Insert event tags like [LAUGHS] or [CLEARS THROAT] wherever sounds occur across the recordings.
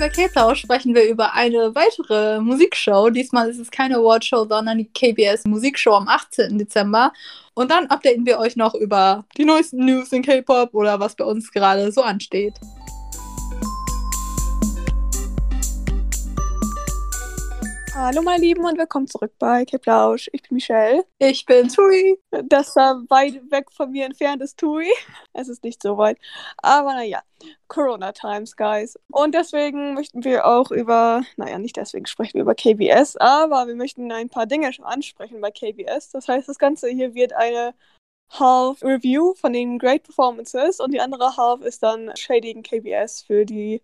bei K-Plausch sprechen wir über eine weitere Musikshow. Diesmal ist es keine Awardshow, sondern die KBS Musikshow am 18. Dezember. Und dann updaten wir euch noch über die neuesten News in K-Pop oder was bei uns gerade so ansteht. Hallo meine Lieben und willkommen zurück bei K-Plausch. Ich bin Michelle. Ich bin Tui. Das da weit weg von mir entfernt ist Tui. [LAUGHS] Es ist nicht so weit. Aber naja, Corona Times, guys. Und deswegen möchten wir auch über, naja, nicht deswegen sprechen wir über KBS, aber wir möchten ein paar Dinge ansprechen bei KBS. Das heißt, das Ganze hier wird eine Half Review von den Great Performances und die andere Half ist dann Shading KBS für die,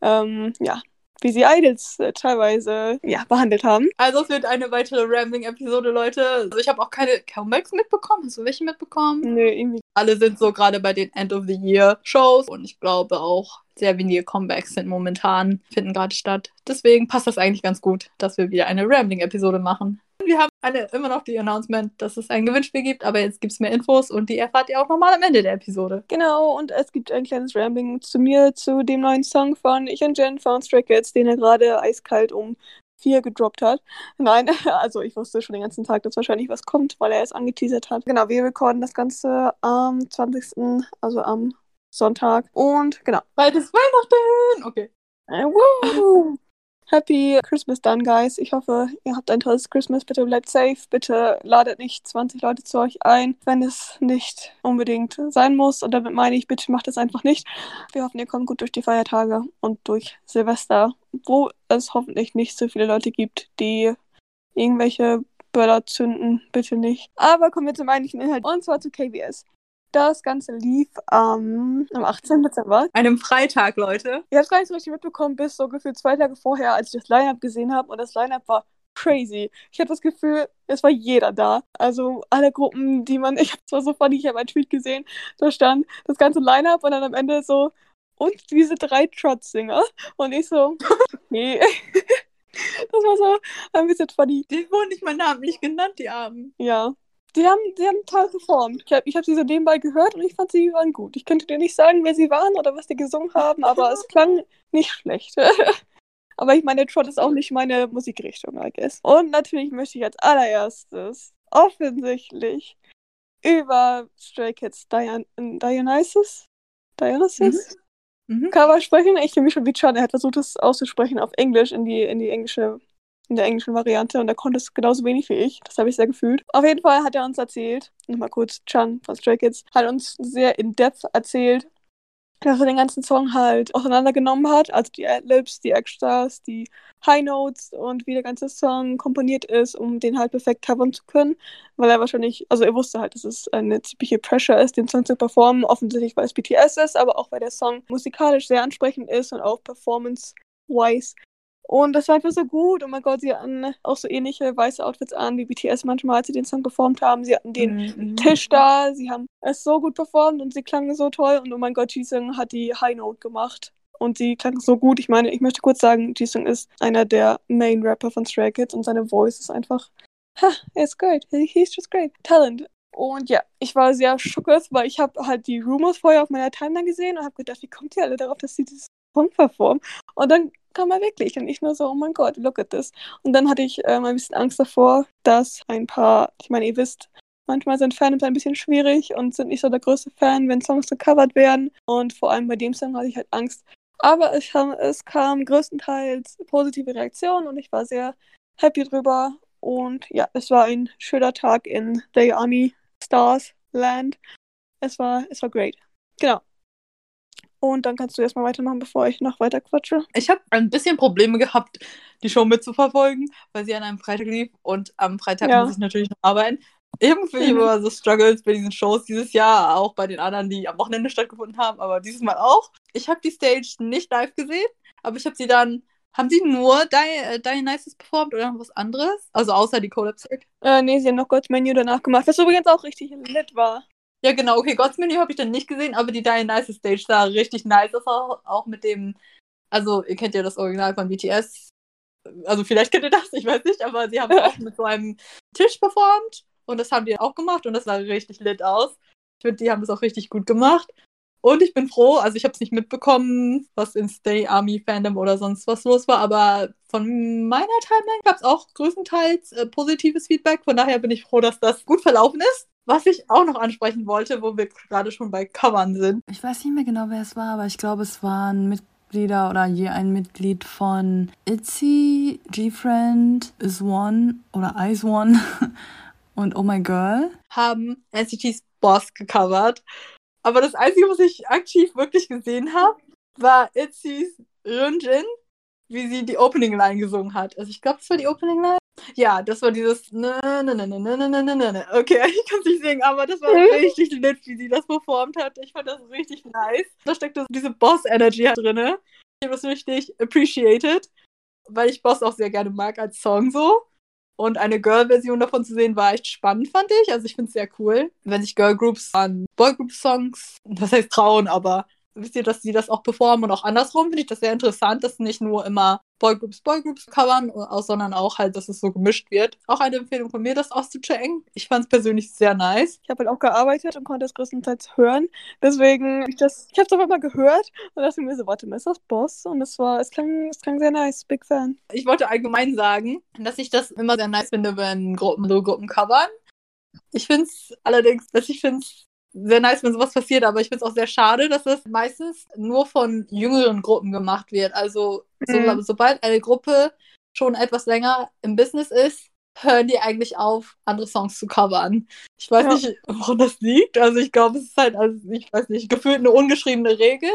ähm, ja, wie sie Idols äh, teilweise ja, behandelt haben. Also es wird eine weitere Rambling-Episode, Leute. Also ich habe auch keine Comebacks mitbekommen. Hast du welche mitbekommen? Nö, irgendwie. Alle sind so gerade bei den End of the Year Shows und ich glaube auch sehr wenige Comebacks sind momentan, finden gerade statt. Deswegen passt das eigentlich ganz gut, dass wir wieder eine Rambling-Episode machen. Wir haben eine, immer noch die Announcement, dass es ein Gewinnspiel gibt, aber jetzt gibt es mehr Infos und die erfahrt ihr auch nochmal am Ende der Episode. Genau, und es gibt ein kleines Rambling zu mir, zu dem neuen Song von Ich und Jen von Stray Kids, den er gerade eiskalt um vier gedroppt hat. Nein, [LAUGHS] also ich wusste schon den ganzen Tag, dass wahrscheinlich was kommt, weil er es angeteasert hat. Genau, wir recorden das Ganze am 20., also am Sonntag. Und genau. Bald ist Weihnachten! Okay. Äh, woo! Happy Christmas dann, guys. Ich hoffe, ihr habt ein tolles Christmas. Bitte bleibt safe. Bitte ladet nicht 20 Leute zu euch ein, wenn es nicht unbedingt sein muss. Und damit meine ich, bitte macht es einfach nicht. Wir hoffen, ihr kommt gut durch die Feiertage und durch Silvester, wo es hoffentlich nicht so viele Leute gibt, die irgendwelche Böller zünden. Bitte nicht. Aber kommen wir zum eigentlichen Inhalt. Und zwar zu KBS. Das Ganze lief ähm, am 18. Dezember. Einem Freitag, Leute. Ich habe es gar nicht so richtig mitbekommen, bis so gefühlt zwei Tage vorher, als ich das Line-Up gesehen habe. Und das Line-Up war crazy. Ich hatte das Gefühl, es war jeder da. Also alle Gruppen, die man. [LAUGHS] Ich habe zwar so funny, ich habe einen Tweet gesehen, da stand das ganze Line-Up und dann am Ende so. Und diese drei Trotz-Singer. Und ich so, okay. [LAUGHS] das war so ein bisschen funny. Die wurden nicht mal namentlich genannt, die Armen. Ja. Die haben, die haben toll performt. Ich habe ich hab sie so nebenbei gehört und ich fand, sie waren gut. Ich könnte dir nicht sagen, wer sie waren oder was die gesungen haben, aber es [LAUGHS] klang nicht schlecht. [LAUGHS] aber ich meine, Trot ist auch nicht meine Musikrichtung, I guess. Und natürlich möchte ich als allererstes offensichtlich über Stray Kids Dion Dionysus? Dionysus? Mhm. Mhm. Cover sprechen. Ich fühle mich schon wie Chan. Er hat versucht, es auszusprechen auf Englisch in die, in die englische in der englischen Variante und er konnte es genauso wenig wie ich. Das habe ich sehr gefühlt. Auf jeden Fall hat er uns erzählt, nochmal kurz, Chan von Stray Kids, hat uns sehr in-depth erzählt, dass er den ganzen Song halt auseinandergenommen hat, also die Adlibs, die Extras, die High Notes und wie der ganze Song komponiert ist, um den halt perfekt covern zu können, weil er wahrscheinlich, also er wusste halt, dass es eine ziemliche Pressure ist, den Song zu performen, offensichtlich weil es BTS ist, aber auch weil der Song musikalisch sehr ansprechend ist und auch performance-wise und das war einfach so gut. Oh mein Gott, sie hatten auch so ähnliche weiße Outfits an wie BTS manchmal, als sie den Song performt haben. Sie hatten den mhm. Tisch da, sie haben es so gut performt und sie klangen so toll. Und oh mein Gott, Jisung hat die High Note gemacht. Und sie klang so gut. Ich meine, ich möchte kurz sagen, Jisung ist einer der Main Rapper von Stray Kids und seine Voice ist einfach, ha, er ist great. He's just great. Talent. Und ja, ich war sehr schockiert, weil ich habe halt die Rumors vorher auf meiner Timeline gesehen und habe gedacht, wie kommt ihr alle darauf, dass sie dieses Song performen? Und dann kam er wirklich. Und ich nur so, oh mein Gott, look at this. Und dann hatte ich ähm, ein bisschen Angst davor, dass ein paar, ich meine, ihr wisst, manchmal sind Fans ein bisschen schwierig und sind nicht so der größte Fan, wenn Songs gecovert werden. Und vor allem bei dem Song hatte ich halt Angst. Aber es kam, es kam größtenteils positive Reaktionen und ich war sehr happy drüber. Und ja, es war ein schöner Tag in The Army Stars Land. Es war, es war great. Genau. Und dann kannst du erstmal weitermachen, bevor ich noch weiter quatsche. Ich habe ein bisschen Probleme gehabt, die Show mitzuverfolgen, weil sie an einem Freitag lief und am Freitag ja. muss ich natürlich noch arbeiten. Irgendwie mhm. war so Struggles bei diesen Shows dieses Jahr, auch bei den anderen, die am Wochenende stattgefunden haben, aber dieses Mal auch. Ich habe die Stage nicht live gesehen, aber ich habe sie dann. Haben sie nur äh, Dionysus performt oder noch was anderes? Also außer die Collapse? Äh, nee, sie haben noch God's Menu danach gemacht, was übrigens auch richtig lit war. Ja, genau, okay, God's Menu habe ich dann nicht gesehen, aber die Dionysus Stage sah richtig nice aus, auch, auch mit dem, also ihr kennt ja das Original von BTS, also vielleicht kennt ihr das, ich weiß nicht, aber sie haben [LAUGHS] auch mit so einem Tisch performt und das haben die auch gemacht und das sah richtig lit aus. Ich finde, die haben das auch richtig gut gemacht. Und ich bin froh, also ich habe es nicht mitbekommen, was in Stay Army Fandom oder sonst was los war, aber von meiner Timeline gab es auch größtenteils äh, positives Feedback. Von daher bin ich froh, dass das gut verlaufen ist. Was ich auch noch ansprechen wollte, wo wir gerade schon bei Covern sind. Ich weiß nicht mehr genau, wer es war, aber ich glaube, es waren Mitglieder oder je ein Mitglied von Itzy, G-Friend, Is One oder Eyes One [LAUGHS] und Oh My Girl. Haben NCT's Boss gecovert. Aber das Einzige, was ich aktiv wirklich gesehen habe, war Itzy's Runjin, wie sie die Opening Line gesungen hat. Also ich glaube, das war die Opening Line. Ja, das war dieses ne, ne, ne, ne, ne, ne, ne, ne, ne. Okay, [LAUGHS] ich kann es nicht singen, aber das war [LAUGHS] richtig nett, wie sie das performt hat. Ich fand das richtig nice. Da steckte diese Boss-Energy drin. Ich habe das richtig appreciated, weil ich Boss auch sehr gerne mag als Song so. Und eine Girl-Version davon zu sehen, war echt spannend, fand ich. Also ich finde es sehr cool, wenn sich Girl-Groups an Boy-Group-Songs, das heißt trauen, aber wisst ihr, dass sie das auch performen und auch andersrum, finde ich das sehr interessant, dass nicht nur immer Boygroups Boygroups covern, sondern auch halt, dass es so gemischt wird. Auch eine Empfehlung von mir, das auszuchecken. Ich fand es persönlich sehr nice. Ich habe halt auch gearbeitet und konnte es größtenteils hören. Deswegen, ich, das, ich habe es einfach mal gehört und dachte mir so, warte mal, ist das Boss? Und es war, es klang, es klang sehr nice. Big Fan. Ich wollte allgemein sagen, dass ich das immer sehr nice finde, wenn Gruppen so Gruppen covern. Ich finde es allerdings, dass ich finde es sehr nice, wenn sowas passiert, aber ich finde es auch sehr schade, dass es meistens nur von jüngeren Gruppen gemacht wird. Also mhm. so, sobald eine Gruppe schon etwas länger im Business ist, hören die eigentlich auf, andere Songs zu covern. Ich weiß ja. nicht, woran das liegt. Also ich glaube, es ist halt, also ich weiß nicht, gefühlt eine ungeschriebene Regel,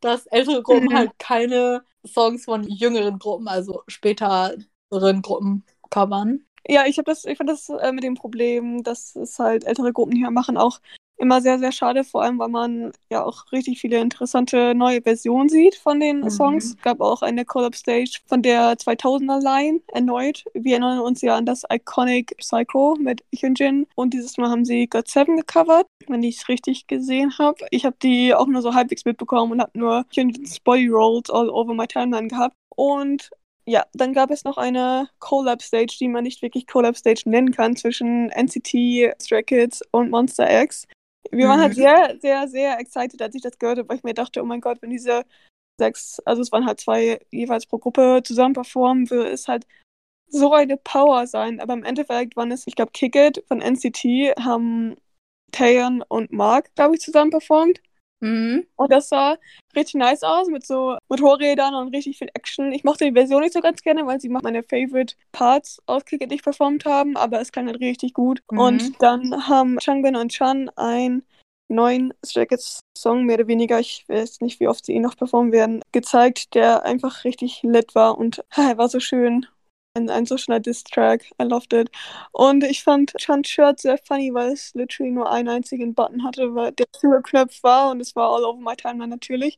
dass ältere Gruppen mhm. halt keine Songs von jüngeren Gruppen, also späteren Gruppen covern. Ja, ich habe das, ich fand das äh, mit dem Problem, dass es halt ältere Gruppen hier machen, auch immer sehr, sehr schade, vor allem weil man ja auch richtig viele interessante neue Versionen sieht von den mhm. Songs. Es gab auch eine Collab-Stage von der 2000er Line erneut. Wir erinnern uns ja an das Iconic Psycho mit Hyunjin und dieses Mal haben sie God Seven gecovert, wenn ich es richtig gesehen habe. Ich habe die auch nur so halbwegs mitbekommen und habe nur Hyunjins Body Rolls all over my timeline gehabt. Und ja, dann gab es noch eine Collab-Stage, die man nicht wirklich Collab-Stage nennen kann, zwischen NCT, Stray Kids und Monster X. Wir waren halt mhm. sehr, sehr, sehr excited, als ich das gehört habe, weil ich mir dachte, oh mein Gott, wenn diese sechs, also es waren halt zwei jeweils pro Gruppe zusammen performen, würde es halt so eine Power sein. Aber im Endeffekt waren es, ich glaube, Kick It von NCT haben Taeyeon und Mark, glaube ich, zusammen performt. Mhm. Und das sah richtig nice aus mit so Motorrädern und richtig viel Action. Ich mochte die Version nicht so ganz gerne, weil sie meine Favorite Parts aus Kick nicht performt haben, aber es klang halt richtig gut. Mhm. Und dann haben Changbin und Chan ein neuen Kids Song, mehr oder weniger, ich weiß nicht, wie oft sie ihn noch performen werden, gezeigt, der einfach richtig lit war und [LAUGHS] er war so schön ein, ein so schöner Diss-Track. I loved it. Und ich fand Chans Shirt sehr funny, weil es literally nur einen einzigen Button hatte, weil der zugeknöpft war und es war all over my timeline natürlich.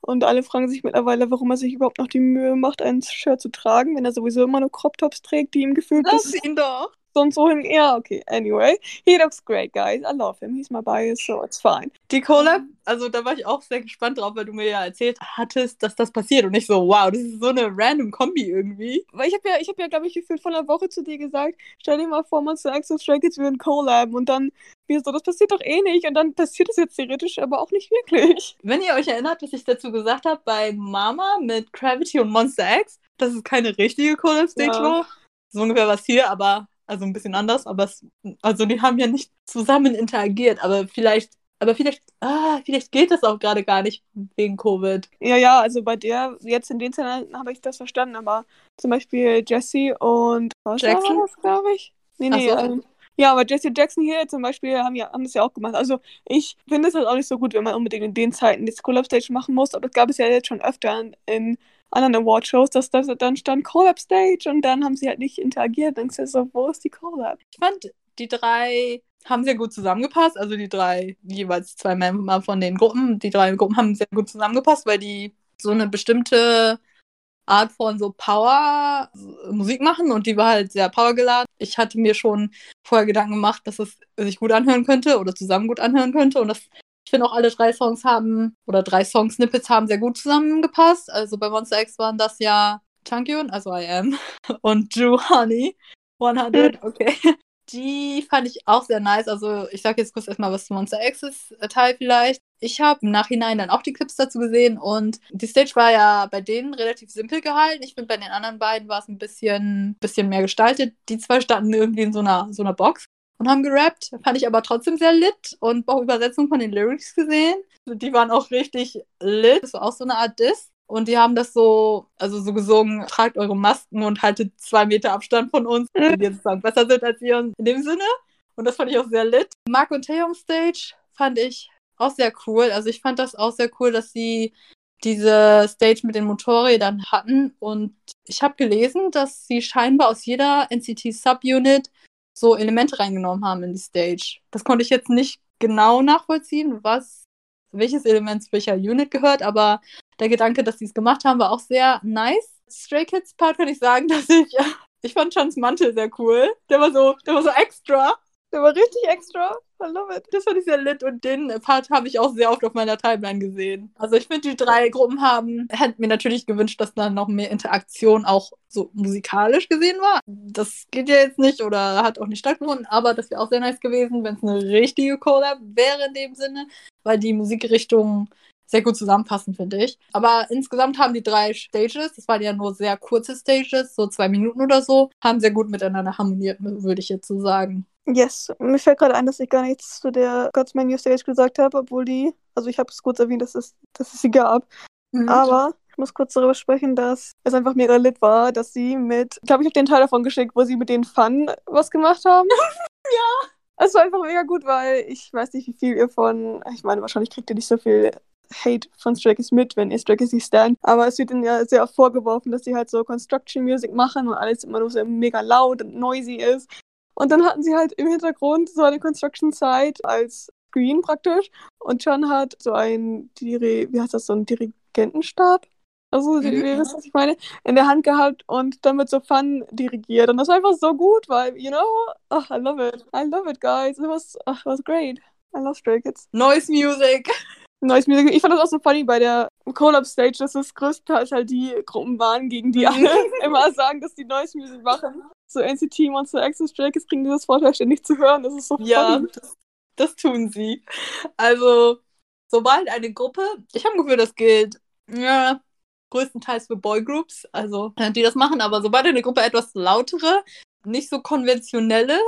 Und alle fragen sich mittlerweile, warum er sich überhaupt noch die Mühe macht, ein Shirt zu tragen, wenn er sowieso immer nur Crop-Tops trägt, die ihm gefühlt Lass ihn doch! Und so hin. Ja, okay. Anyway, he looks great, guys. I love him. He's my bias, so it's fine. Die Collab, also da war ich auch sehr gespannt drauf, weil du mir ja erzählt hattest, dass das passiert und ich so, wow, das ist so eine random Kombi irgendwie. Weil ich habe ja, ich habe ja, glaube ich, gefühlt vor einer Woche zu dir gesagt, stell dir mal vor, Monster X und Stray Kids würden Collab und dann wir so, das passiert doch eh nicht und dann passiert es jetzt theoretisch aber auch nicht wirklich. Wenn ihr euch erinnert, was ich dazu gesagt habe bei Mama mit Gravity und Monster X, dass es keine richtige Collab-Stage ja. war. So ungefähr was hier, aber also ein bisschen anders, aber es, also die haben ja nicht zusammen interagiert, aber vielleicht, aber vielleicht, ah, vielleicht geht das auch gerade gar nicht wegen Covid. Ja, ja, also bei der, jetzt in den Zellen habe ich das verstanden, aber zum Beispiel Jesse und was Jackson, glaube ich. Nee, nee, so. ähm, ja, aber Jesse Jackson hier zum Beispiel haben, ja, haben das ja auch gemacht. Also ich finde es halt auch nicht so gut, wenn man unbedingt in den Zeiten die Collab-Stage machen muss, aber es gab es ja jetzt schon öfter in, in anderen Award-Shows, dass das dann stand Collab-Stage und dann haben sie halt nicht interagiert. Dann denkst so, wo ist die Collab? Ich fand, die drei haben sehr gut zusammengepasst. Also die drei, jeweils zwei Member von den Gruppen, die drei Gruppen haben sehr gut zusammengepasst, weil die so eine bestimmte Art von so Power Musik machen und die war halt sehr powergeladen. Ich hatte mir schon vorher Gedanken gemacht, dass es sich gut anhören könnte oder zusammen gut anhören könnte und das ich finde auch alle drei Songs haben, oder drei Song-Snippets haben sehr gut zusammengepasst. Also bei Monster X waren das ja Changyun, also I Am, [LAUGHS] und Drew Honey, 100, [LAUGHS] okay. Die fand ich auch sehr nice. Also ich sage jetzt kurz erstmal was zu Monster X's äh, Teil vielleicht. Ich habe im Nachhinein dann auch die Clips dazu gesehen und die Stage war ja bei denen relativ simpel gehalten. Ich finde, bei den anderen beiden war es ein bisschen, bisschen mehr gestaltet. Die zwei standen irgendwie in so einer, so einer Box und haben gerappt. Fand ich aber trotzdem sehr lit und auch Übersetzung von den Lyrics gesehen. Die waren auch richtig lit. Das war auch so eine Art Diss. Und die haben das so, also so gesungen, tragt eure Masken und haltet zwei Meter Abstand von uns, wenn wir sozusagen besser sind als ihr in dem Sinne. Und das fand ich auch sehr lit. Mark und Taeyong Stage fand ich auch sehr cool. Also ich fand das auch sehr cool, dass sie diese Stage mit den Motorrädern hatten. Und ich habe gelesen, dass sie scheinbar aus jeder NCT-Subunit so Elemente reingenommen haben in die Stage. Das konnte ich jetzt nicht genau nachvollziehen, was, welches Element zu welcher Unit gehört, aber der Gedanke, dass sie es gemacht haben, war auch sehr nice. Stray Kids Part kann ich sagen, [LAUGHS] dass ich, ich fand Chans Mantel sehr cool. Der war so, der war so extra. Der war richtig extra. I love it. Das fand ich sehr lit und den Part habe ich auch sehr oft auf meiner Timeline gesehen. Also ich finde, die drei Gruppen haben, hätten mir natürlich gewünscht, dass da noch mehr Interaktion auch so musikalisch gesehen war. Das geht ja jetzt nicht oder hat auch nicht stattgefunden, aber das wäre auch sehr nice gewesen, wenn es eine richtige Collab wäre in dem Sinne, weil die Musikrichtung sehr gut zusammenpassen, finde ich. Aber insgesamt haben die drei Stages, das waren ja nur sehr kurze Stages, so zwei Minuten oder so, haben sehr gut miteinander harmoniert, würde ich jetzt so sagen. Yes, mir fällt gerade ein, dass ich gar nichts zu der God's Menu Stage gesagt habe, obwohl die, also ich habe es kurz erwähnt, dass es, dass es sie gab. Mhm. Aber ich muss kurz darüber sprechen, dass es einfach mega lit war, dass sie mit, ich glaube, ich habe den Teil davon geschickt, wo sie mit den Fun was gemacht haben. [LAUGHS] ja. Es war einfach mega gut, weil ich weiß nicht, wie viel ihr von, ich meine, wahrscheinlich kriegt ihr nicht so viel Hate von Stray Kids mit, wenn ihr Stray Kids nicht stand. Aber es wird ihnen ja sehr oft vorgeworfen, dass sie halt so Construction Music machen und alles immer nur so mega laut und noisy ist. Und dann hatten sie halt im Hintergrund so eine Construction Site als Screen praktisch. Und John hat so ein, Diri wie heißt das, so ein Dirigentenstab? Also, mhm. ihr wisst, was ich meine, in der Hand gehabt und dann mit so Fun dirigiert. Und das war einfach so gut, weil, you know, oh, I love it. I love it, guys. It was, oh, it was great. I love Stray Kids. Noise Music. Noise Music. Ich fand das auch so funny bei der Collab-Stage, dass es größtenteils halt die Gruppen waren, gegen die alle [LAUGHS] [LAUGHS] immer sagen, dass die Noise Music machen so NCT Monster X und Stray kriegen dieses Vorteil ständig zu hören. Das ist so Ja, das, das, tun sie. Also, sobald eine Gruppe, ich habe ein Gefühl, das gilt ja, größtenteils für Boygroups, also die das machen, aber sobald eine Gruppe etwas lautere, nicht so konventionelle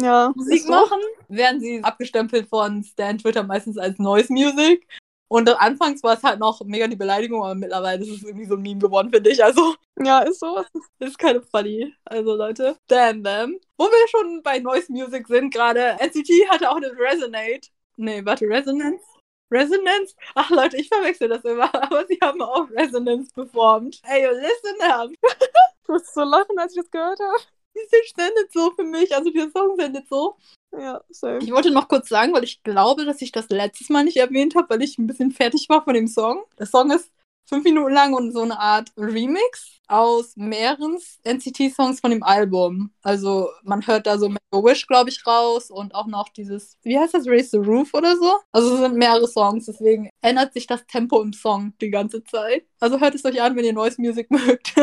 ja, Musik machen, werden sie abgestempelt von Stan Twitter meistens als Noise Music. Und anfangs war es halt noch mega die Beleidigung, aber mittlerweile ist es irgendwie so ein Meme geworden, finde ich. Also. Ja, ist so. [LAUGHS] Ist keine funny. Also, Leute. Damn them. Wo wir schon bei Noise Music sind, gerade NCT hatte auch eine Resonate. Nee, warte, Resonance? Resonance? Ach Leute, ich verwechsel das immer, [LAUGHS] aber sie haben auch Resonance performt. Ey, listen up. [LAUGHS] du musst so lachen, als ich das gehört habe. Die Stage sendet so für mich, also der Song sendet so. Ja, same. Ich wollte noch kurz sagen, weil ich glaube, dass ich das letztes Mal nicht erwähnt habe, weil ich ein bisschen fertig war von dem Song. Der Song ist fünf Minuten lang und so eine Art Remix aus mehreren NCT-Songs von dem Album. Also man hört da so Make a Wish, glaube ich, raus und auch noch dieses, wie heißt das, Raise the Roof oder so. Also es sind mehrere Songs, deswegen ändert sich das Tempo im Song die ganze Zeit. Also hört es euch an, wenn ihr Noise Music [LAUGHS] mögt.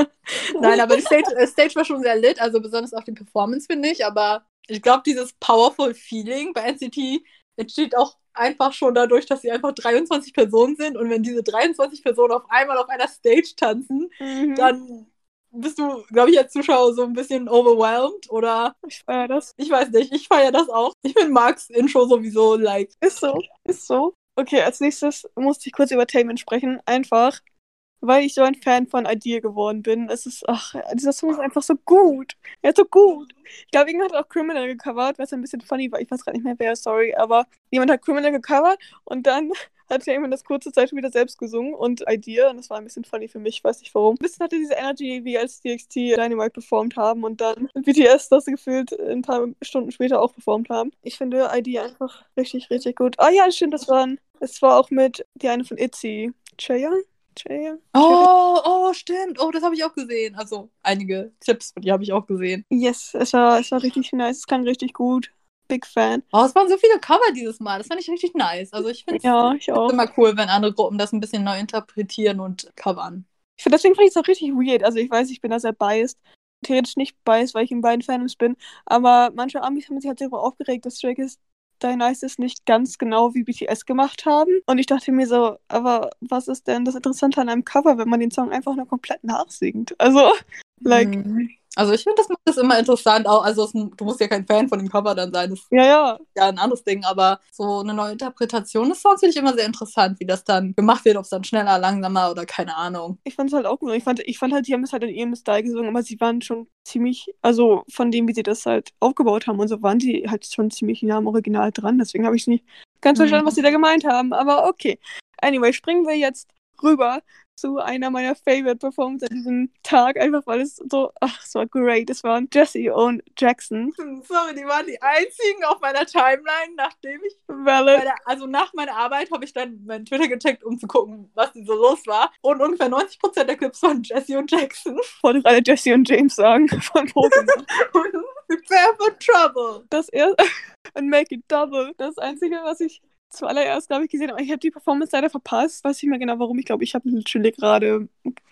Nein, aber die Stage, äh, Stage war schon sehr lit, also besonders auch die Performance, finde ich, aber ich glaube, dieses Powerful Feeling bei NCT entsteht auch einfach schon dadurch, dass sie einfach 23 Personen sind und wenn diese 23 Personen auf einmal auf einer Stage tanzen, mhm. dann bist du, glaube ich, als Zuschauer so ein bisschen overwhelmed oder. Ich feiere das. Ich weiß nicht, ich feiere das auch. Ich finde Marks Intro sowieso like. Ist so, ist so. Okay, als nächstes musste ich kurz über Tainment sprechen. Einfach, weil ich so ein Fan von Idea geworden bin. Es ist, ach, dieser Song ist einfach so gut. Er ist so gut. Ich glaube, irgendjemand hat auch Criminal gecovert, was ein bisschen funny war. Ich weiß gerade nicht mehr wer, sorry, aber jemand hat Criminal gecovert und dann [LAUGHS] hat er eben das kurze Zeit wieder selbst gesungen und Idea und das war ein bisschen funny für mich, ich weiß nicht warum. Ein bisschen hatte diese Energy, wie als DXT Dynamite performt haben und dann [LAUGHS] BTS das gefühlt ein paar Stunden später auch performt haben. Ich finde Idea einfach richtig, richtig gut. Ah ja, stimmt, das war, das war auch mit die eine von ITZY. Chaeyoung? Jay. Oh, oh, stimmt. Oh, das habe ich auch gesehen. Also einige Tipps, die habe ich auch gesehen. Yes, es war, es war richtig nice. Es klang richtig gut. Big Fan. Oh, es waren so viele Cover dieses Mal. Das fand ich richtig nice. Also ich finde ja, es immer cool, wenn andere Gruppen das ein bisschen neu interpretieren und covern. Ich finde, deswegen finde ich es auch richtig weird. Also ich weiß, ich bin da sehr biased. Theoretisch nicht biased, weil ich in beiden Fans bin. Aber manche Amis haben sich halt darüber aufgeregt, dass Drake ist Dionysus nicht ganz genau wie BTS gemacht haben. Und ich dachte mir so, aber was ist denn das Interessante an einem Cover, wenn man den Song einfach nur komplett nachsingt? Also, like. Mhm. Also ich finde das, das immer interessant. Auch, also es, du musst ja kein Fan von dem Cover dann sein. Das ja, ja. ist ja ein anderes Ding. Aber so eine neue Interpretation des Songs finde ich immer sehr interessant, wie das dann gemacht wird, ob es dann schneller, langsamer oder keine Ahnung. Ich fand es halt auch gut. Ich fand, ich fand halt, die haben es halt in ihrem Style gesungen, aber sie waren schon ziemlich, also von dem, wie sie das halt aufgebaut haben und so, waren sie halt schon ziemlich nah am Original dran. Deswegen habe ich nicht ganz verstanden, mhm. was sie da gemeint haben. Aber okay. Anyway, springen wir jetzt rüber zu einer meiner Favorite Performances an diesem Tag, einfach weil es so, ach, es war great. Es waren Jesse und Jackson. [LAUGHS] Sorry, die waren die einzigen auf meiner Timeline, nachdem ich, der, also nach meiner Arbeit habe ich dann mein Twitter gecheckt, um zu gucken, was denn so los war. Und ungefähr 90% der Clips waren Jesse und Jackson. Ich wollte gerade Jesse und James sagen [LAUGHS] von Pokémon. [LAUGHS] Prepare for trouble. Das erste und make it double. Das Einzige, was ich zuallererst, glaube ich, gesehen, aber ich habe die Performance leider verpasst. Weiß nicht mehr genau warum. Ich glaube, ich habe literally gerade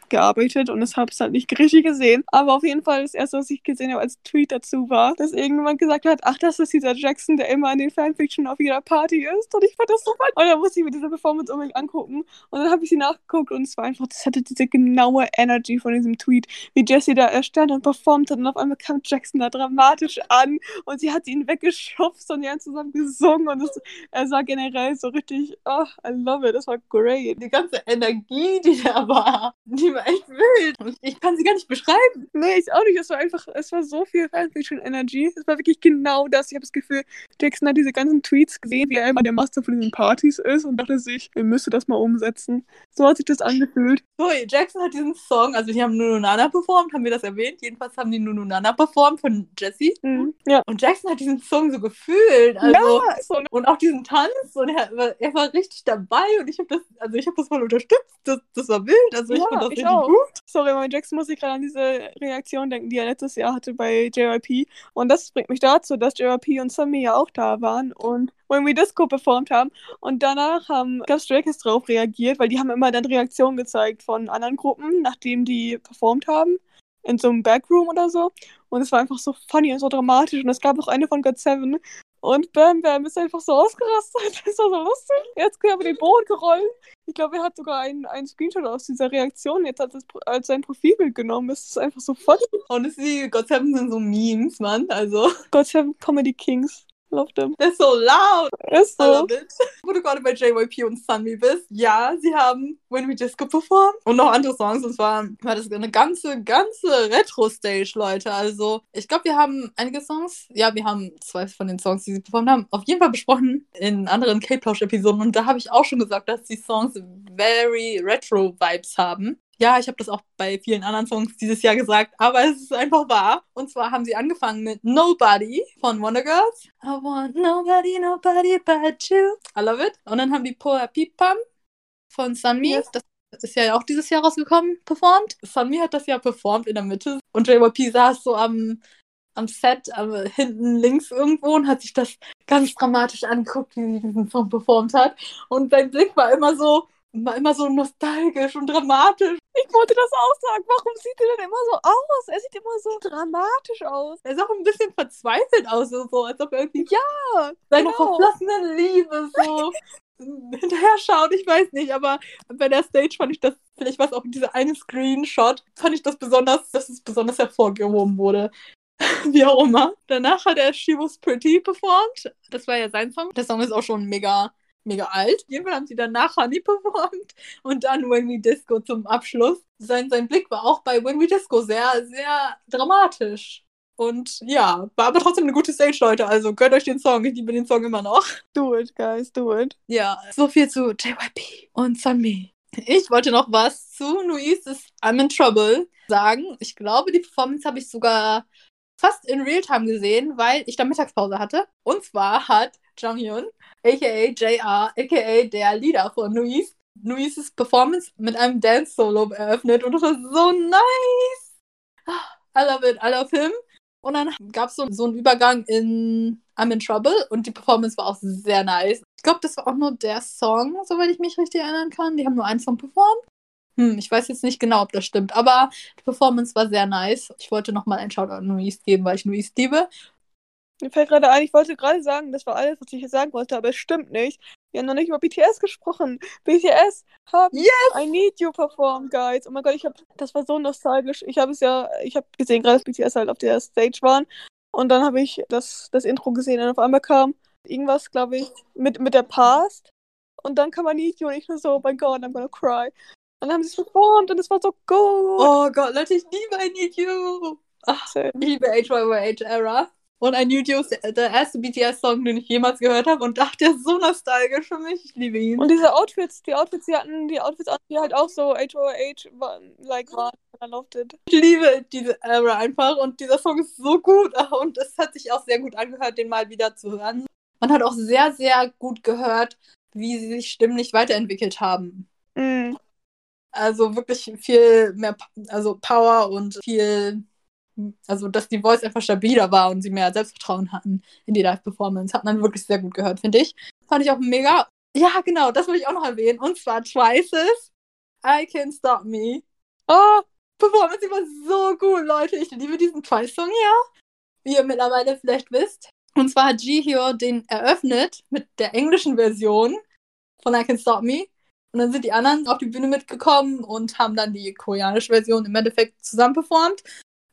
gearbeitet und es habe es halt nicht richtig gesehen. Aber auf jeden Fall das erste, was ich gesehen habe als Tweet dazu war, dass irgendjemand gesagt hat, ach, das ist dieser Jackson, der immer in den Fanfiction auf jeder Party ist. Und ich fand das so fun. Und dann musste ich mir diese Performance unbedingt angucken. Und dann habe ich sie nachgeguckt und es war einfach, das hatte diese genaue Energy von diesem Tweet, wie Jessie da erstand und performt hat und auf einmal kam Jackson da dramatisch an und sie hat ihn weggeschubst und die haben zusammen gesungen und es, er sah generell so richtig, oh, I love it, das war great. Die ganze Energie, die da war, die war echt wild. Ich kann sie gar nicht beschreiben. Nee, ich auch nicht. Es war einfach, es war so viel Fanfiction Energy. Es war wirklich genau das. Ich habe das Gefühl, Jackson hat diese ganzen Tweets gesehen, wie er immer der Master von diesen Partys ist und dachte sich, er müsste das mal umsetzen. So hat sich das angefühlt. Sorry, Jackson hat diesen Song, also die haben Nunu Nana performt, haben wir das erwähnt? Jedenfalls haben die Nunu Nana performt von Jessie. Mhm, ja. Und Jackson hat diesen Song so gefühlt. Also, ja, so und auch diesen Tanz und er, er war richtig dabei und ich habe das, also ich habe das voll unterstützt. Das, das war wild. Also ich ja, fand das richtig auch. gut. Sorry, mein Jackson muss ich gerade an diese Reaktion denken, die er letztes Jahr hatte bei JYP. Und das bringt mich dazu, dass JYP und Sammy ja auch da waren und When We Disco performt haben. Und danach haben gab Stray Kids drauf reagiert, weil die haben immer dann Reaktionen gezeigt von anderen Gruppen, nachdem die performt haben. In so einem Backroom oder so. Und es war einfach so funny und so dramatisch. Und es gab auch eine von God Seven, und Bam Bam ist einfach so ausgerastet. [LAUGHS] Das war so lustig. Jetzt können wir den Boden gerollt. Ich glaube, er hat sogar einen, einen Screenshot aus dieser Reaktion jetzt als, als sein Profilbild genommen. Das ist einfach so funny. Honestly, Seven sind so Memes, Mann. Also. Seven Comedy Kings. Love them. They're so loud. Ist so. I love it. Wo du gerade bei JYP und Sunmi bist. Ja, sie haben When We Disco performt und noch andere Songs. Und zwar war das eine ganze, ganze Retro-Stage, Leute. Also, ich glaube, wir haben einige Songs. Ja, wir haben zwei von den Songs, die sie performt haben, auf jeden Fall besprochen in anderen K-Plausch-Episoden. Und da habe ich auch schon gesagt, dass die Songs very Retro-Vibes haben. Ja, ich habe das auch bei vielen anderen Songs dieses Jahr gesagt, aber es ist einfach wahr. Und zwar haben sie angefangen mit Nobody von Wonder Girls. I want nobody, nobody but you. I love it. Und dann haben die Poa Pipam von Sunmi. Yes. Das ist ja auch dieses Jahr rausgekommen, performt. Sunmi hat das ja performt in der Mitte. Und JYP saß so am, am Set, aber hinten links irgendwo und hat sich das ganz dramatisch angeguckt, wie sie diesen Song performt hat. Und sein Blick war immer so, war immer so nostalgisch und dramatisch. Ich wollte das auch sagen. Warum sieht er denn immer so aus? Er sieht immer so dramatisch aus. Er sieht auch ein bisschen verzweifelt aus, so als ob er irgendwie ja, seine genau. verflossene Liebe so [LAUGHS] hinterher schaut. Ich weiß nicht, aber bei der Stage fand ich das, vielleicht war es auch dieser eine Screenshot, fand ich das besonders, dass es besonders hervorgehoben wurde. [LAUGHS] Wie auch immer. Danach hat er She Was Pretty performt. Das war ja sein Song. Der Song ist auch schon mega mega alt. Jedenfalls haben sie danach Honey [LAUGHS] performt und dann When We Disco zum Abschluss. Sein, sein Blick war auch bei When We Disco sehr, sehr dramatisch. Und ja, war aber trotzdem eine gute Stage, Leute. Also gönnt euch den Song. Ich liebe den Song immer noch. Do it, guys, do it. Ja, so viel zu JYP und Sunmi. Ich wollte noch was zu Nuises I'm in Trouble sagen. Ich glaube, die Performance habe ich sogar fast in Realtime gesehen, weil ich da Mittagspause hatte. Und zwar hat Jonghyun, aka JR, aka der Leader von Nuis, Nuises Performance mit einem Dance-Solo eröffnet und das war so nice. I love it, I love him. Und dann gab es so, so einen Übergang in I'm in Trouble und die Performance war auch sehr nice. Ich glaube, das war auch nur der Song, soweit ich mich richtig erinnern kann. Die haben nur einen Song performt. Hm, ich weiß jetzt nicht genau, ob das stimmt, aber die Performance war sehr nice. Ich wollte nochmal einen Shoutout an Nuis geben, weil ich Nuis liebe. Mir fällt gerade ein, ich wollte gerade sagen, das war alles, was ich jetzt sagen wollte, aber es stimmt nicht. Wir haben noch nicht über BTS gesprochen. BTS haben Yes! I Need You performt, guys. Oh mein Gott, ich hab, das war so nostalgisch. Ich habe es ja, ich habe gesehen, gerade dass BTS halt auf der Stage waren. Und dann habe ich das, das Intro gesehen und auf einmal kam irgendwas, glaube ich, mit, mit der Past. Und dann kam I Need You und ich nur so, oh mein Gott, I'm gonna cry. Und dann haben sie es performt und es war so gut. Oh Gott, Leute, ich liebe I Need You. Ach, liebe HYYH-Era. Und I Need You ist der, erste BTS-Song, den ich jemals gehört habe. Und ach, der ist so nostalgisch für mich. Ich liebe ihn. Und diese Outfits, die Outfits, die hatten, die Outfits die halt auch so HOH waren, like waren. I loved it. Ich liebe diese Era einfach. Und dieser Song ist so gut. [LAUGHS] Und es hat sich auch sehr gut angehört, den mal wieder zu hören. Man hat auch sehr, sehr gut gehört, wie sie sich stimmlich weiterentwickelt haben. Mm. Also wirklich viel mehr also Power und viel, also dass die Voice einfach stabiler war und sie mehr Selbstvertrauen hatten in die Live-Performance. Hat man wirklich sehr gut gehört, finde ich. Fand ich auch mega. Ja, genau, das will ich auch noch erwähnen. Und zwar Twice's I Can't Stop Me. Oh, Performance die war so gut, Leute. Ich liebe diesen Twice-Song, ja. Wie ihr mittlerweile vielleicht wisst. Und zwar hat Jihyo den eröffnet mit der englischen Version von I Can't Stop Me. Und dann sind die anderen auf die Bühne mitgekommen und haben dann die koreanische Version im Endeffekt zusammen performt.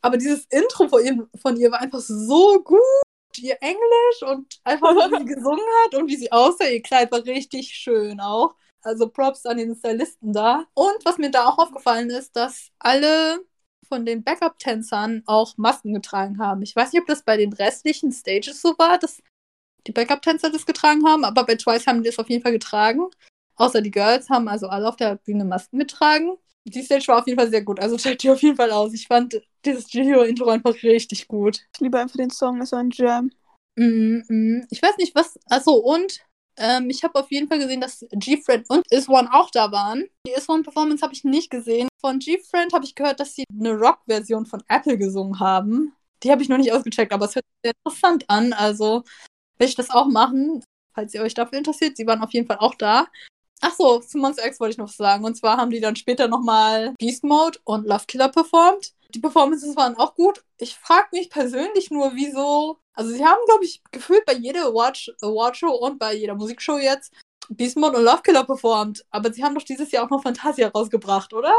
Aber dieses Intro von ihr, von ihr war einfach so gut. Ihr Englisch und einfach, wie sie [LAUGHS] gesungen hat und wie sie aussah. Ihr Kleid war richtig schön auch. Also Props an den Stylisten da. Und was mir da auch aufgefallen ist, dass alle von den Backup-Tänzern auch Masken getragen haben. Ich weiß nicht, ob das bei den restlichen Stages so war, dass die Backup-Tänzer das getragen haben, aber bei Twice haben die das auf jeden Fall getragen. Außer die Girls haben also alle auf der Bühne Masken getragen. Die Stage war auf jeden Fall sehr gut. Also checkt die auf jeden Fall aus. Ich fand dieses Gio-Intro einfach richtig gut. ich liebe einfach den Song, das ist ein Jam. Mm, mm. Ich weiß nicht, was. Achso, und ähm, ich habe auf jeden Fall gesehen, dass G-Friend und Is-One auch da waren. Die Is-One-Performance habe ich nicht gesehen. Von G-Friend habe ich gehört, dass sie eine Rock-Version von Apple gesungen haben. Die habe ich noch nicht ausgecheckt, aber es hört sich sehr interessant an. Also will ich das auch machen, falls ihr euch dafür interessiert. Sie waren auf jeden Fall auch da. Ach so, zu Monster X wollte ich noch sagen. Und zwar haben die dann später nochmal Beast Mode und Love Killer performt. Die Performances waren auch gut. Ich frage mich persönlich nur, wieso. Also, sie haben, glaube ich, gefühlt bei jeder Award- Awardshow und bei jeder Musikshow jetzt Beast Mode und Love Killer performt. Aber sie haben doch dieses Jahr auch noch Fantasia rausgebracht, oder?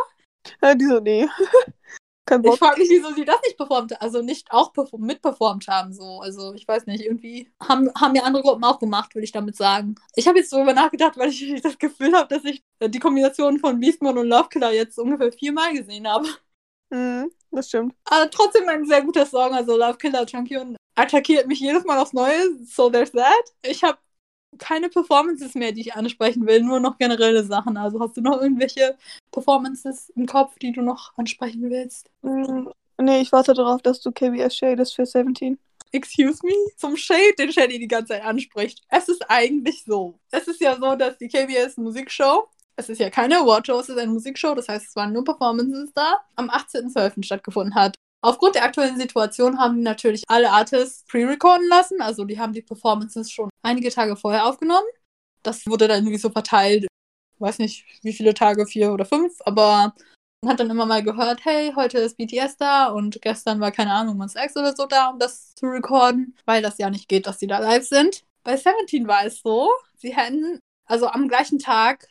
Ja, die so, nee. [LAUGHS] Kein Ich Bock. frage mich, wieso sie das nicht performt, also nicht auch perform mitperformt haben. So. Also ich weiß nicht, irgendwie haben, haben ja andere Gruppen auch gemacht, würde ich damit sagen. Ich habe jetzt darüber nachgedacht, weil ich das Gefühl habe, dass ich äh, die Kombination von Beastmon und Love Killer jetzt ungefähr viermal gesehen habe. Mhm, das stimmt. Aber trotzdem ein sehr guter Song, also Love Killer Champion attackiert mich jedes Mal aufs Neue, so there's that. Ich habe keine Performances mehr, die ich ansprechen will, nur noch generelle Sachen. Also hast du noch irgendwelche Performances im Kopf, die du noch ansprechen willst? Mhm. Nee, ich warte darauf, dass du KBS shadest für 17. Excuse me? Zum Shade, den Shady die ganze Zeit anspricht. Es ist eigentlich so. Es ist ja so, dass die KBS Musikshow, es ist ja keine Awardshow, es ist eine Musikshow, das heißt, es waren nur Performances da, am 18.12. stattgefunden hat. Aufgrund der aktuellen Situation haben die natürlich alle Artists pre-recorden lassen, also die haben die Performances schon einige Tage vorher aufgenommen. Das wurde dann irgendwie so verteilt, weiß nicht, wie viele Tage, vier oder fünf, aber man hat dann immer mal gehört, hey, heute ist BTS da und gestern war, keine Ahnung, Monster X oder so da, um das zu recorden, weil das ja nicht geht, dass die da live sind. Bei 17 war es so, sie hätten, also am gleichen Tag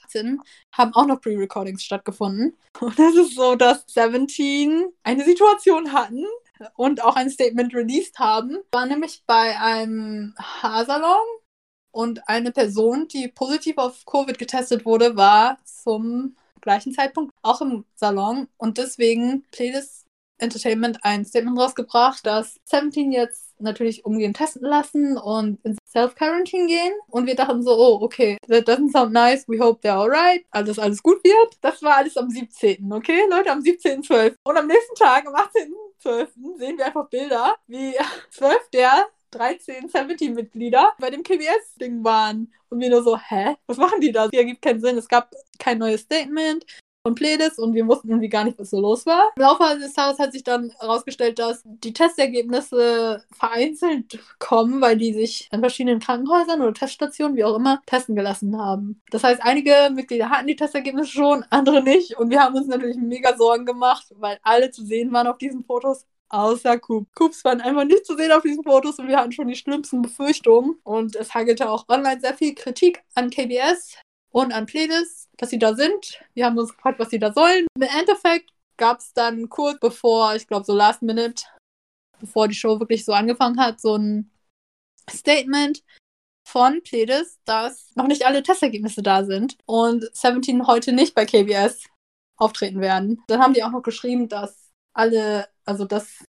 haben auch noch Pre-Recordings stattgefunden. Und es ist so, dass 17 eine Situation hatten und auch ein Statement released haben. War nämlich bei einem Haarsalon und eine Person, die positiv auf Covid getestet wurde, war zum gleichen Zeitpunkt auch im Salon und deswegen Playlist Entertainment ein Statement rausgebracht, dass 17 jetzt natürlich umgehend testen lassen und ins Self-Quarantine gehen. Und wir dachten so, oh, okay, that doesn't sound nice, we hope they're alright, also dass alles gut wird. Das war alles am 17., okay, Leute, am 17.12. Und am nächsten Tag, am 18.12., sehen wir einfach Bilder, wie 12 der 13 17-Mitglieder bei dem KBS-Ding waren. Und wir nur so, hä? Was machen die da? Das ergibt keinen Sinn. Es gab kein neues Statement von Pledis und wir wussten irgendwie gar nicht, was so los war. Im Laufe des Tages hat sich dann herausgestellt, dass die Testergebnisse vereinzelt kommen, weil die sich an verschiedenen Krankenhäusern oder Teststationen, wie auch immer, testen gelassen haben. Das heißt, einige Mitglieder hatten die Testergebnisse schon, andere nicht. Und wir haben uns natürlich mega Sorgen gemacht, weil alle zu sehen waren auf diesen Fotos, außer Coop. Coops waren einfach nicht zu sehen auf diesen Fotos und wir hatten schon die schlimmsten Befürchtungen. Und es hagelte auch online sehr viel Kritik an KBS und an Pledis, dass sie da sind. Wir haben uns gefragt, was sie da sollen. Im Endeffekt gab es dann kurz bevor, ich glaube so Last Minute, bevor die Show wirklich so angefangen hat, so ein Statement von Pledis, dass noch nicht alle Testergebnisse da sind und 17 heute nicht bei KBS auftreten werden. Dann haben die auch noch geschrieben, dass alle, also dass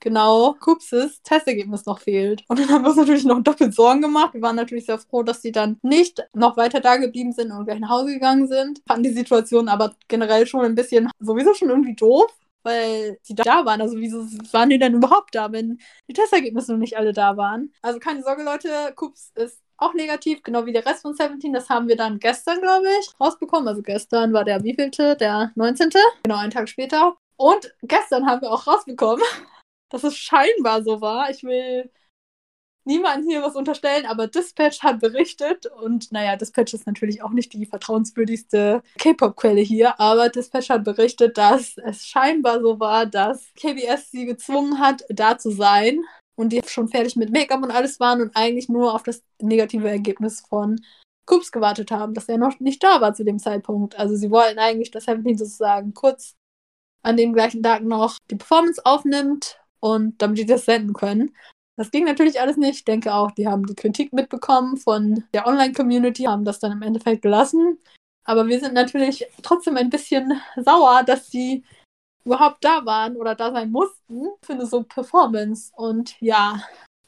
genau Kupses Testergebnis noch fehlt. Und dann haben wir uns natürlich noch doppelt Sorgen gemacht. Wir waren natürlich sehr froh, dass sie dann nicht noch weiter da geblieben sind und gleich nach Hause gegangen sind. Fanden die Situation aber generell schon ein bisschen sowieso schon irgendwie doof. Weil sie da waren. Also, wieso waren die denn überhaupt da, wenn die Testergebnisse noch nicht alle da waren? Also, keine Sorge, Leute. Kups ist auch negativ, genau wie der Rest von 17. Das haben wir dann gestern, glaube ich, rausbekommen. Also gestern war der wievielte? Der 19. Genau, einen Tag später. Und gestern haben wir auch rausbekommen, [LAUGHS] dass es scheinbar so war. Ich will niemandem hier was unterstellen, aber Dispatch hat berichtet und naja, Dispatch ist natürlich auch nicht die vertrauenswürdigste K-Pop-Quelle hier, aber Dispatch hat berichtet, dass es scheinbar so war, dass KBS sie gezwungen hat, da zu sein und die schon fertig mit Make-up und alles waren und eigentlich nur auf das negative Ergebnis von Coops gewartet haben, dass er noch nicht da war zu dem Zeitpunkt. Also sie wollten eigentlich, dass Seventeen sozusagen kurz an dem gleichen Tag noch die Performance aufnimmt und damit die das senden können. Das ging natürlich alles nicht. Ich denke auch, die haben die Kritik mitbekommen von der Online-Community, haben das dann im Endeffekt gelassen. Aber wir sind natürlich trotzdem ein bisschen sauer, dass sie überhaupt da waren oder da sein mussten für eine so Performance. Und ja,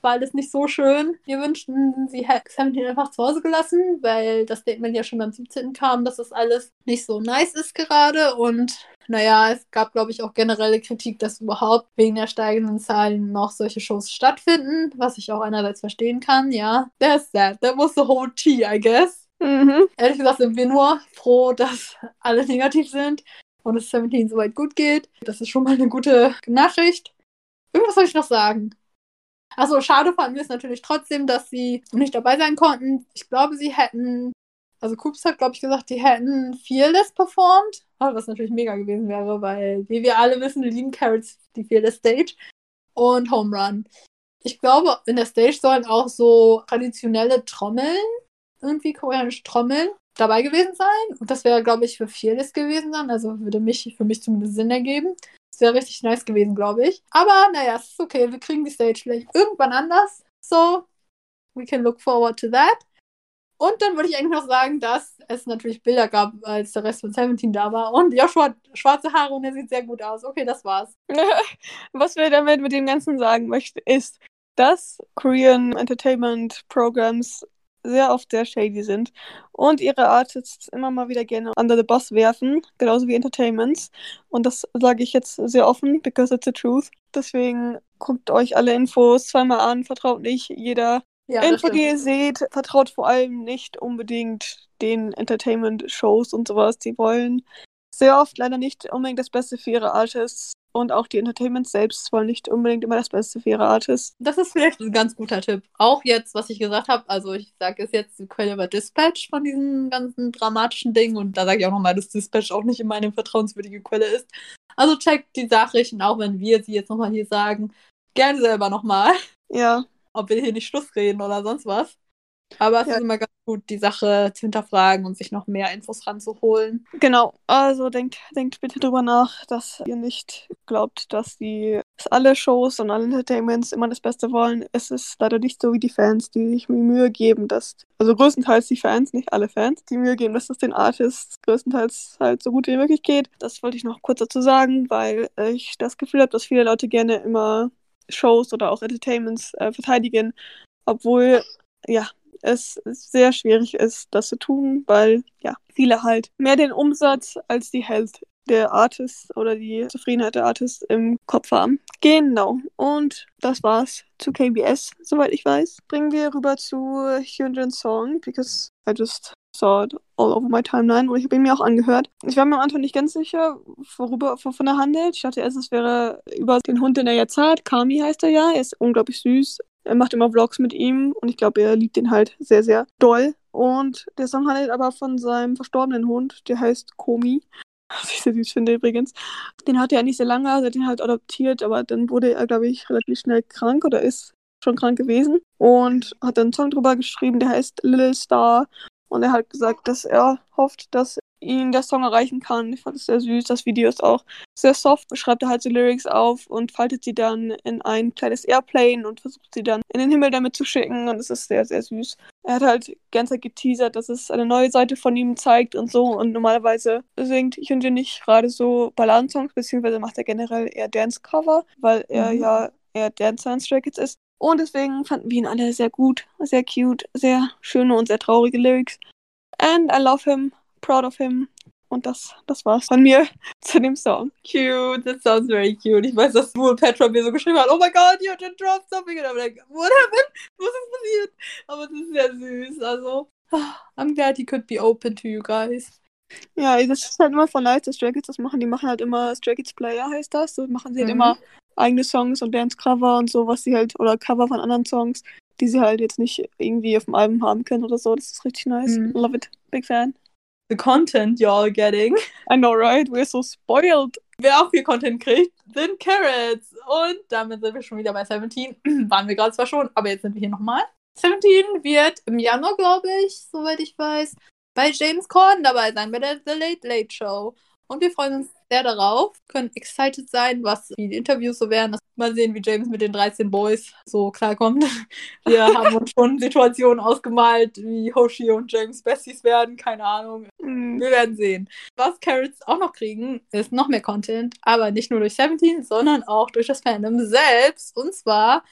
war alles nicht so schön. Wir wünschten, sie hätten ihn einfach zu Hause gelassen, weil das Statement ja schon am 17. kam, dass das alles nicht so nice ist gerade. Und naja, es gab, glaube ich, auch generelle Kritik, dass überhaupt wegen der steigenden Zahlen noch solche Shows stattfinden, was ich auch einerseits verstehen kann, ja. That's that. That was the whole tea, I guess. Mhm. Ehrlich gesagt sind wir nur froh, dass alle negativ sind und es 17 soweit gut geht. Das ist schon mal eine gute Nachricht. Irgendwas soll ich noch sagen. Also schade fanden wir es natürlich trotzdem, dass sie nicht dabei sein konnten. Ich glaube, sie hätten, also Coops hat, glaube ich, gesagt, die hätten Fearless performt, was natürlich mega gewesen wäre, weil, wie wir alle wissen, lieben Carrots die Fearless Stage und Home Run. Ich glaube, in der Stage sollen auch so traditionelle Trommeln, irgendwie koreanische Trommeln, dabei gewesen sein. Und das wäre, glaube ich, für Fearless gewesen sein. Also würde mich für mich zumindest Sinn ergeben. Das wäre richtig nice gewesen, glaube ich. Aber naja, es ist okay. Wir kriegen die Stage vielleicht irgendwann anders. So, we can look forward to that. Und dann würde ich eigentlich noch sagen, dass es natürlich Bilder gab, als der Rest von 17 da war. Und Joshua hat schwarze Haare und er sieht sehr gut aus. Okay, das war's. [LAUGHS] Was wir damit mit dem Ganzen sagen möchten, ist, dass Korean Entertainment Programs sehr oft sehr shady sind und ihre Artists immer mal wieder gerne under the bus werfen, genauso wie Entertainments. Und das sage ich jetzt sehr offen, because it's the truth. Deswegen guckt euch alle Infos zweimal an, vertraut nicht jeder ja, Info, die ihr seht, vertraut vor allem nicht unbedingt den Entertainment-Shows und sowas. Die wollen sehr oft leider nicht unbedingt das Beste für ihre Artists und auch die Entertainments selbst wollen nicht unbedingt immer das Beste für ihre Artists. Das ist vielleicht ein ganz guter Tipp. Auch jetzt, was ich gesagt habe, also ich sage es jetzt die Quelle über Dispatch von diesen ganzen dramatischen Dingen und da sage ich auch nochmal, dass Dispatch auch nicht immer eine vertrauenswürdige Quelle ist. Also checkt die Nachrichten, auch wenn wir sie jetzt nochmal hier sagen, gerne selber nochmal. Ja. Ob wir hier nicht Schluss reden oder sonst was. Aber es ja. ist immer ganz gut, die Sache zu hinterfragen und sich noch mehr Infos ranzuholen. Genau, also denkt, denkt bitte drüber nach, dass ihr nicht glaubt, dass die dass alle Shows und alle Entertainments immer das Beste wollen. Es ist leider nicht so wie die Fans, die sich Mühe geben, dass, also größtenteils die Fans, nicht alle Fans, die Mühe geben, dass es den Artists größtenteils halt so gut wie möglich geht. Das wollte ich noch kurz dazu sagen, weil ich das Gefühl habe, dass viele Leute gerne immer Shows oder auch Entertainments äh, verteidigen, obwohl ja, es sehr schwierig ist, das zu tun, weil ja, viele halt mehr den Umsatz als die Health der Artist oder die Zufriedenheit der Artist im Kopf haben. Genau. Und das war's zu KBS, soweit ich weiß. Bringen wir rüber zu Hyunjin Song, because I just it all over my timeline und ich habe ihn mir auch angehört. Ich war mir am Anfang nicht ganz sicher, worüber wovon er handelt. Ich dachte erst, es wäre über den Hund, den er jetzt hat. Kami heißt er ja. Er ist unglaublich süß. Er macht immer Vlogs mit ihm und ich glaube, er liebt ihn halt sehr, sehr doll. Und der Song handelt aber von seinem verstorbenen Hund, der heißt Komi. [LAUGHS] was ich sehr süß finde übrigens. Den hatte er nicht sehr lange, also den halt adoptiert, aber dann wurde er, glaube ich, relativ schnell krank oder ist schon krank gewesen und hat dann einen Song drüber geschrieben, der heißt Little Star. Und er hat gesagt, dass er hofft, dass ihn der Song erreichen kann. Ich fand es sehr süß. Das Video ist auch sehr soft. Schreibt er halt so Lyrics auf und faltet sie dann in ein kleines Airplane und versucht sie dann in den Himmel damit zu schicken. Und es ist sehr, sehr süß. Er hat halt ganz geteasert, dass es eine neue Seite von ihm zeigt und so. Und normalerweise singt Hyunjin nicht gerade so Balladensongs, beziehungsweise macht er generell eher Dance-Cover, weil er mhm. ja eher Kids ist. Und deswegen fanden wir ihn alle sehr gut, sehr cute, sehr schöne und sehr traurige Lyrics. And I love him, proud of him. Und das, das war's von mir [LAUGHS] zu dem Song. Cute, that sounds very cute. Ich weiß, dass Wool Petra mir so geschrieben hat, oh my god, you just dropped something. Und I'm like, what happened? Was ist passiert? Aber es ist sehr süß. Also, I'm glad he could be open to you guys. Ja, das ist halt immer von nice, dass Stray Kids das machen. Die machen halt immer Stray Kids Player, heißt das. So machen sie halt mhm. immer eigene Songs und Dance-Cover und so, was sie halt, oder Cover von anderen Songs, die sie halt jetzt nicht irgendwie auf dem Album haben können oder so. Das ist richtig nice. Mm. Love it. Big fan. The content y'all getting. I know, right? We're so spoiled. Wer auch viel Content kriegt, sind Carrots. Und damit sind wir schon wieder bei 17. [CLEARS THROAT] Waren wir gerade zwar schon, aber jetzt sind wir hier nochmal. 17 wird im Januar, glaube ich, soweit ich weiß, bei James Corden dabei sein, bei der The Late Late Show. Und wir freuen uns sehr darauf, können excited sein, was die Interviews so werden. Mal sehen, wie James mit den 13 Boys so klarkommt. [LAUGHS] Wir [LAUGHS] haben uns schon Situationen ausgemalt, wie Hoshi und James Besties werden. Keine Ahnung. Mhm. Wir werden sehen. Was Carrots auch noch kriegen, ist noch mehr Content, aber nicht nur durch 17, sondern auch durch das Fandom selbst. Und zwar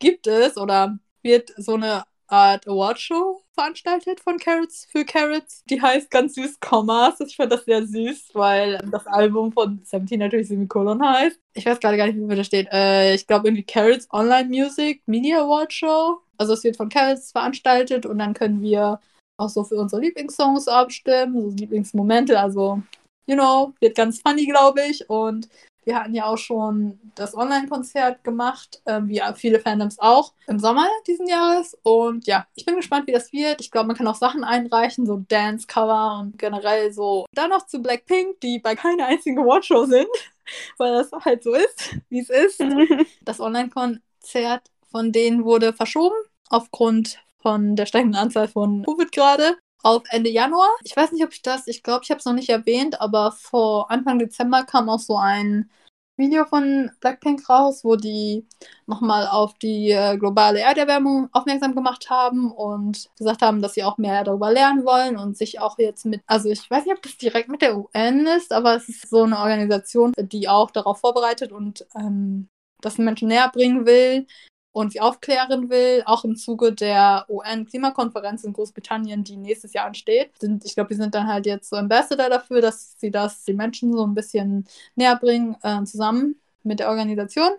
gibt es oder wird so eine Art Awardshow veranstaltet von Carrots für Carrots. Die heißt ganz süß Commas. Ich fand das sehr süß, weil das Album von Seventeen natürlich Semikolon heißt. Ich weiß gerade gar nicht, wie da steht. Äh, ich glaube irgendwie Carrots Online Music Media Award Show. Also es wird von Carrots veranstaltet und dann können wir auch so für unsere Lieblingssongs abstimmen, so Lieblingsmomente. Also, you know, wird ganz funny, glaube ich. Und wir hatten ja auch schon das Online-Konzert gemacht, äh, wie viele Fandoms auch, im Sommer diesen Jahres. Und ja, ich bin gespannt, wie das wird. Ich glaube, man kann auch Sachen einreichen, so Dance-Cover und generell so. Dann noch zu Blackpink, die bei keiner einzigen Awardshow sind, [LAUGHS] weil das halt so ist, wie es ist. [LAUGHS] das Online-Konzert von denen wurde verschoben aufgrund von der steigenden Anzahl von Covid gerade auf Ende Januar. Ich weiß nicht, ob ich das, ich glaube, ich habe es noch nicht erwähnt, aber vor Anfang Dezember kam auch so ein Video von Blackpink raus, wo die nochmal auf die äh, globale Erderwärmung aufmerksam gemacht haben und gesagt haben, dass sie auch mehr darüber lernen wollen und sich auch jetzt mit, also ich weiß nicht, ob das direkt mit der UN ist, aber es ist so eine Organisation, die auch darauf vorbereitet und ähm, das Menschen näher bringen will, und sie aufklären will, auch im Zuge der UN-Klimakonferenz in Großbritannien, die nächstes Jahr ansteht. Sind, ich glaube, die sind dann halt jetzt so Ambassador dafür, dass sie das den Menschen so ein bisschen näher bringen, äh, zusammen mit der Organisation.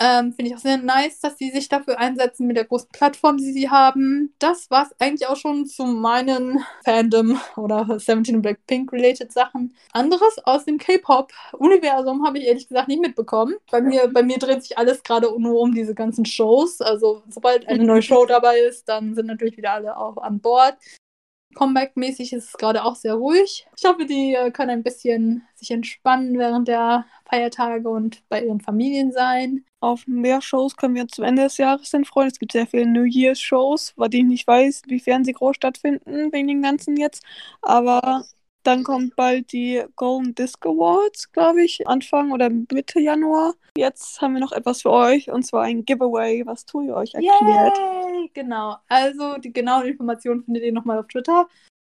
Ähm, Finde ich auch sehr nice, dass sie sich dafür einsetzen mit der großen Plattform, die sie haben. Das war es eigentlich auch schon zu meinen Fandom oder 17 Blackpink-related Sachen. Anderes aus dem K-Pop-Universum habe ich ehrlich gesagt nicht mitbekommen. Bei mir, bei mir dreht sich alles gerade nur um diese ganzen Shows. Also sobald eine neue Show dabei ist, dann sind natürlich wieder alle auch an Bord. Comeback-mäßig ist es gerade auch sehr ruhig. Ich hoffe, die äh, können ein bisschen sich entspannen während der Feiertage und bei ihren Familien sein. Auf mehr Shows können wir uns zum Ende des Jahres dann freuen. Es gibt sehr viele New Year's Shows, bei denen ich nicht weiß, inwiefern sie groß stattfinden, wegen den ganzen jetzt. Aber dann kommt bald die Golden Disc Awards, glaube ich, Anfang oder Mitte Januar. Jetzt haben wir noch etwas für euch und zwar ein Giveaway, was Tui euch erklärt. Yay! Genau. Also die genauen Informationen findet ihr nochmal auf Twitter.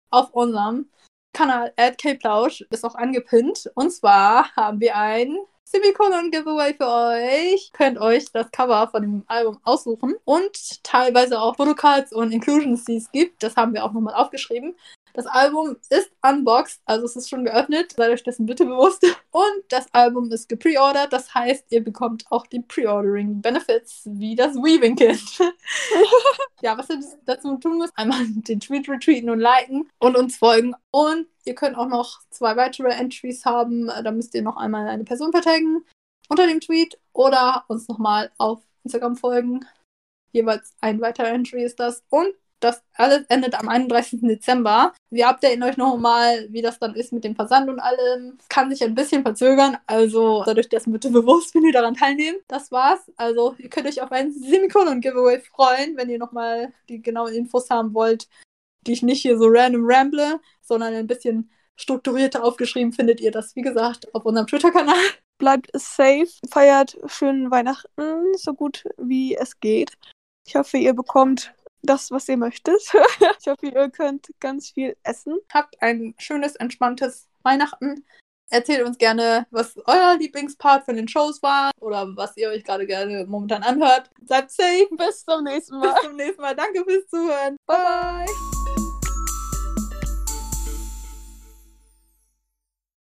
Auf unserem Kanal @kplausch ist auch angepinnt. Und zwar haben wir ein Semikolon Giveaway für euch. Könnt euch das Cover von dem Album aussuchen und teilweise auch Fotocards und Inclusions, die es gibt. Das haben wir auch nochmal aufgeschrieben. Das Album ist unboxed, also es ist schon geöffnet. Seid euch dessen bitte bewusst. Und das Album ist gepreordert. Das heißt, ihr bekommt auch die Preordering Benefits wie das Weaving Kit. [LAUGHS] ja, was ihr dazu tun müsst, einmal den Tweet retweeten und liken und uns folgen. Und ihr könnt auch noch zwei weitere Entries haben. Da müsst ihr noch einmal eine Person vertaggen unter dem Tweet oder uns nochmal auf Instagram folgen. Jeweils ein weiterer Entry ist das. Und das alles endet am 31. Dezember. Wir updaten euch nochmal, wie das dann ist mit dem Versand und allem. Kann sich ein bisschen verzögern, also dadurch dessen bitte bewusst, wenn ihr daran teilnehmt. Das war's. Also ihr könnt euch auf ein Semikolon-Giveaway freuen, wenn ihr nochmal die genauen Infos haben wollt, die ich nicht hier so random ramble, sondern ein bisschen strukturierter aufgeschrieben findet ihr das, wie gesagt, auf unserem Twitter-Kanal. [LAUGHS] Bleibt safe, feiert schönen Weihnachten, so gut wie es geht. Ich hoffe, ihr bekommt das, was ihr möchtet. [LAUGHS] ich hoffe, ihr könnt ganz viel essen. Habt ein schönes, entspanntes Weihnachten. Erzählt uns gerne, was euer Lieblingspart von den Shows war oder was ihr euch gerade gerne momentan anhört. Seid safe. Bis zum nächsten Mal. Bis zum nächsten Mal. Danke fürs Zuhören. Bye. bye.